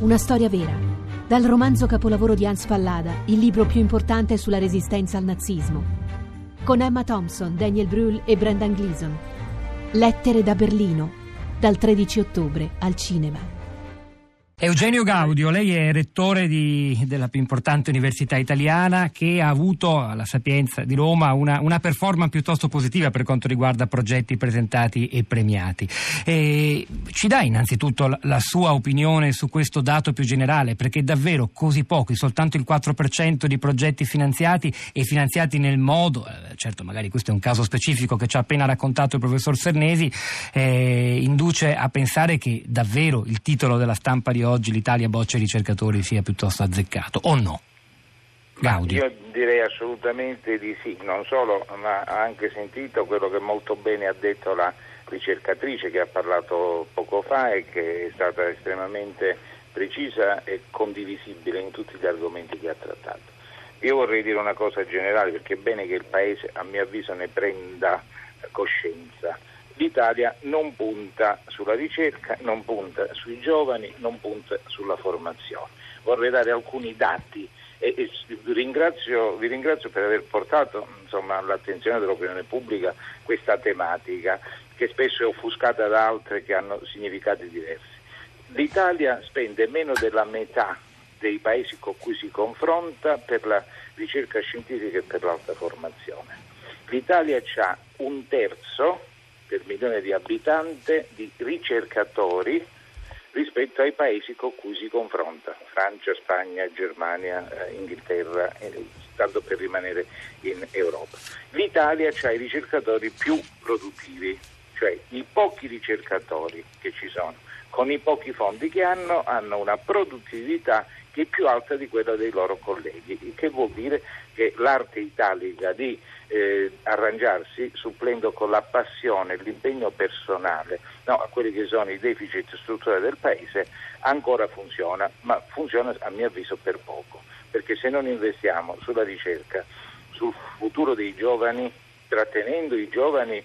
una storia vera. Dal romanzo capolavoro di Hans Pallada, il libro più importante sulla resistenza al nazismo. Con Emma Thompson, Daniel Brühl e Brendan Gleeson. Lettere da Berlino, dal 13 ottobre al cinema. Eugenio Gaudio, lei è rettore di, della più importante università italiana che ha avuto alla Sapienza di Roma una, una performance piuttosto positiva per quanto riguarda progetti presentati e premiati. E ci dà innanzitutto la, la, sua opinione su questo dato più generale, perché davvero così pochi, soltanto il 4% di progetti finanziati e finanziati nel modo, eh, certo magari questo è un caso specifico che ci ha appena raccontato il professor Sernesi, eh, induce a pensare che davvero il titolo della stampa di oggi oggi l'Italia boccia i ricercatori sia piuttosto azzeccato o no? Gaudi. Io direi assolutamente di sì, non solo, ma ha anche sentito quello che molto bene ha detto la ricercatrice che ha parlato poco fa e che è stata estremamente precisa e condivisibile in tutti gli argomenti che ha trattato. Io vorrei dire una cosa generale perché è bene che il Paese, a mio avviso, ne prenda coscienza l'Italia non punta sulla ricerca, non punta sui giovani, non punta sulla formazione. Vorrei dare alcuni dati e, e vi, ringrazio, vi, ringrazio, per aver portato insomma, all'attenzione dell'opinione pubblica questa tematica che spesso è offuscata da altre che hanno significati diversi. L'Italia spende meno della metà dei paesi con cui si confronta per la ricerca scientifica e per l'alta formazione. L'Italia ha un terzo per milione di abitanti di ricercatori rispetto ai paesi con cui si confronta, Francia, Spagna, Germania, eh, Inghilterra, eh, tanto per rimanere in Europa. L'Italia ha i ricercatori più produttivi, cioè i pochi ricercatori che ci sono, con i pochi fondi che hanno, hanno una produttività che è più alta di quella dei loro colleghi, il che vuol dire che l'arte italica di eh, arrangiarsi supplendo con la passione l'impegno personale no, a quelli che sono i deficit strutturali del Paese ancora funziona, ma funziona a mio avviso per poco, perché se non investiamo sulla ricerca, sul futuro dei giovani, trattenendo i giovani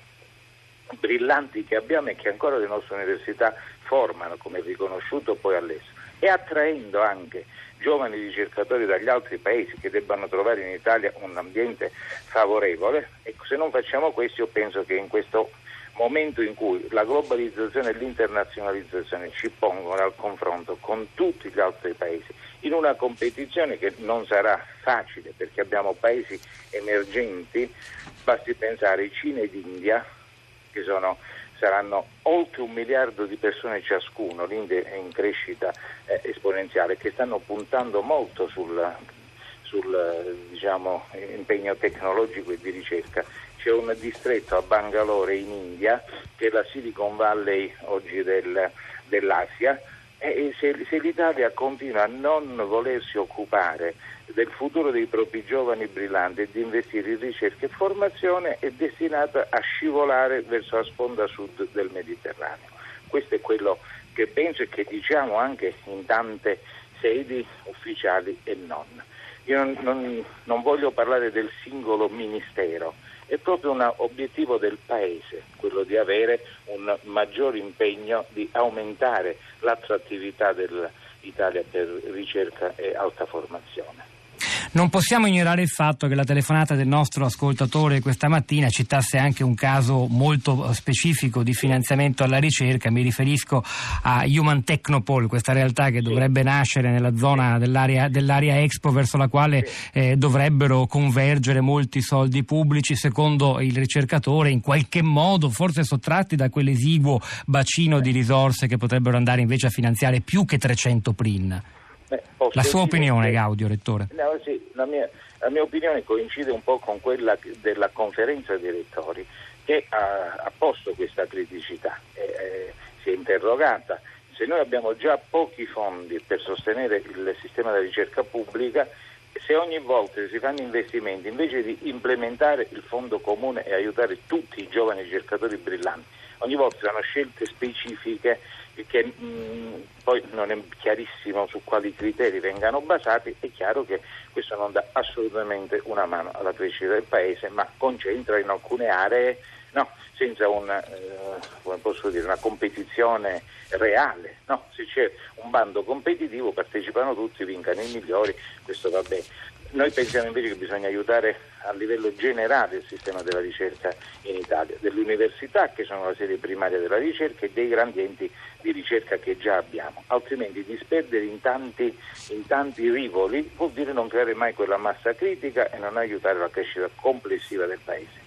brillanti che abbiamo e che ancora le nostre università formano, come riconosciuto poi all'estero, e attraendo anche giovani ricercatori dagli altri paesi che debbano trovare in Italia un ambiente favorevole. Ecco, se non facciamo questo io penso che in questo momento in cui la globalizzazione e l'internazionalizzazione ci pongono al confronto con tutti gli altri paesi, in una competizione che non sarà facile perché abbiamo paesi emergenti, basti pensare Cina ed India, che sono saranno oltre un miliardo di persone ciascuno, l'India è in crescita eh, esponenziale, che stanno puntando molto sul, sul diciamo, impegno tecnologico e di ricerca. C'è un distretto a Bangalore in India, che è la Silicon Valley oggi del, dell'Asia, se, se l'Italia continua a non volersi occupare del futuro dei propri giovani brillanti e di investire in ricerca e formazione è destinata a scivolare verso la sponda sud del Mediterraneo. Questo è quello che penso e che diciamo anche in tante sedi ufficiali e non. Io non, non voglio parlare del singolo ministero, è proprio un obiettivo del Paese, quello di avere un maggior impegno, di aumentare l'attrattività dell'Italia per ricerca e alta formazione. Non possiamo ignorare il fatto che la telefonata del nostro ascoltatore questa mattina citasse anche un caso molto specifico di finanziamento alla ricerca. Mi riferisco a Human Technopol, questa realtà che dovrebbe nascere nella zona dell'area, dell'area Expo verso la quale eh, dovrebbero convergere molti soldi pubblici, secondo il ricercatore, in qualche modo forse sottratti da quell'esiguo bacino di risorse che potrebbero andare invece a finanziare più che 300 PRIN. Beh, la sua opinione, Gaudio, Rettore? No, sì, la, mia, la, mia, opinione coincide un po' con quella della conferenza dei rettori che ha, ha posto questa criticità, eh, si è interrogata. Se noi abbiamo già pochi fondi per sostenere il sistema della ricerca pubblica, se ogni volta si fanno investimenti, invece di implementare il fondo comune e aiutare tutti i giovani ricercatori brillanti, ogni volta si fanno scelte specifiche che mh, mm, poi non è chiarissimo su quali criteri vengano basati, è chiaro che questo non dà assolutamente una mano alla crescita del Paese, ma concentra in alcune aree no? senza una, eh, dire, una, competizione reale. No? Se c'è un bando competitivo partecipano tutti, vincano i migliori, questo va bene. Noi pensiamo invece che bisogna aiutare a livello generale il sistema della ricerca in Italia, delle università che sono la sede primaria della ricerca e dei grandi enti di ricerca che già abbiamo, altrimenti disperdere in tanti, in tanti rivoli vuol dire non creare mai quella massa critica e non aiutare la crescita complessiva del Paese.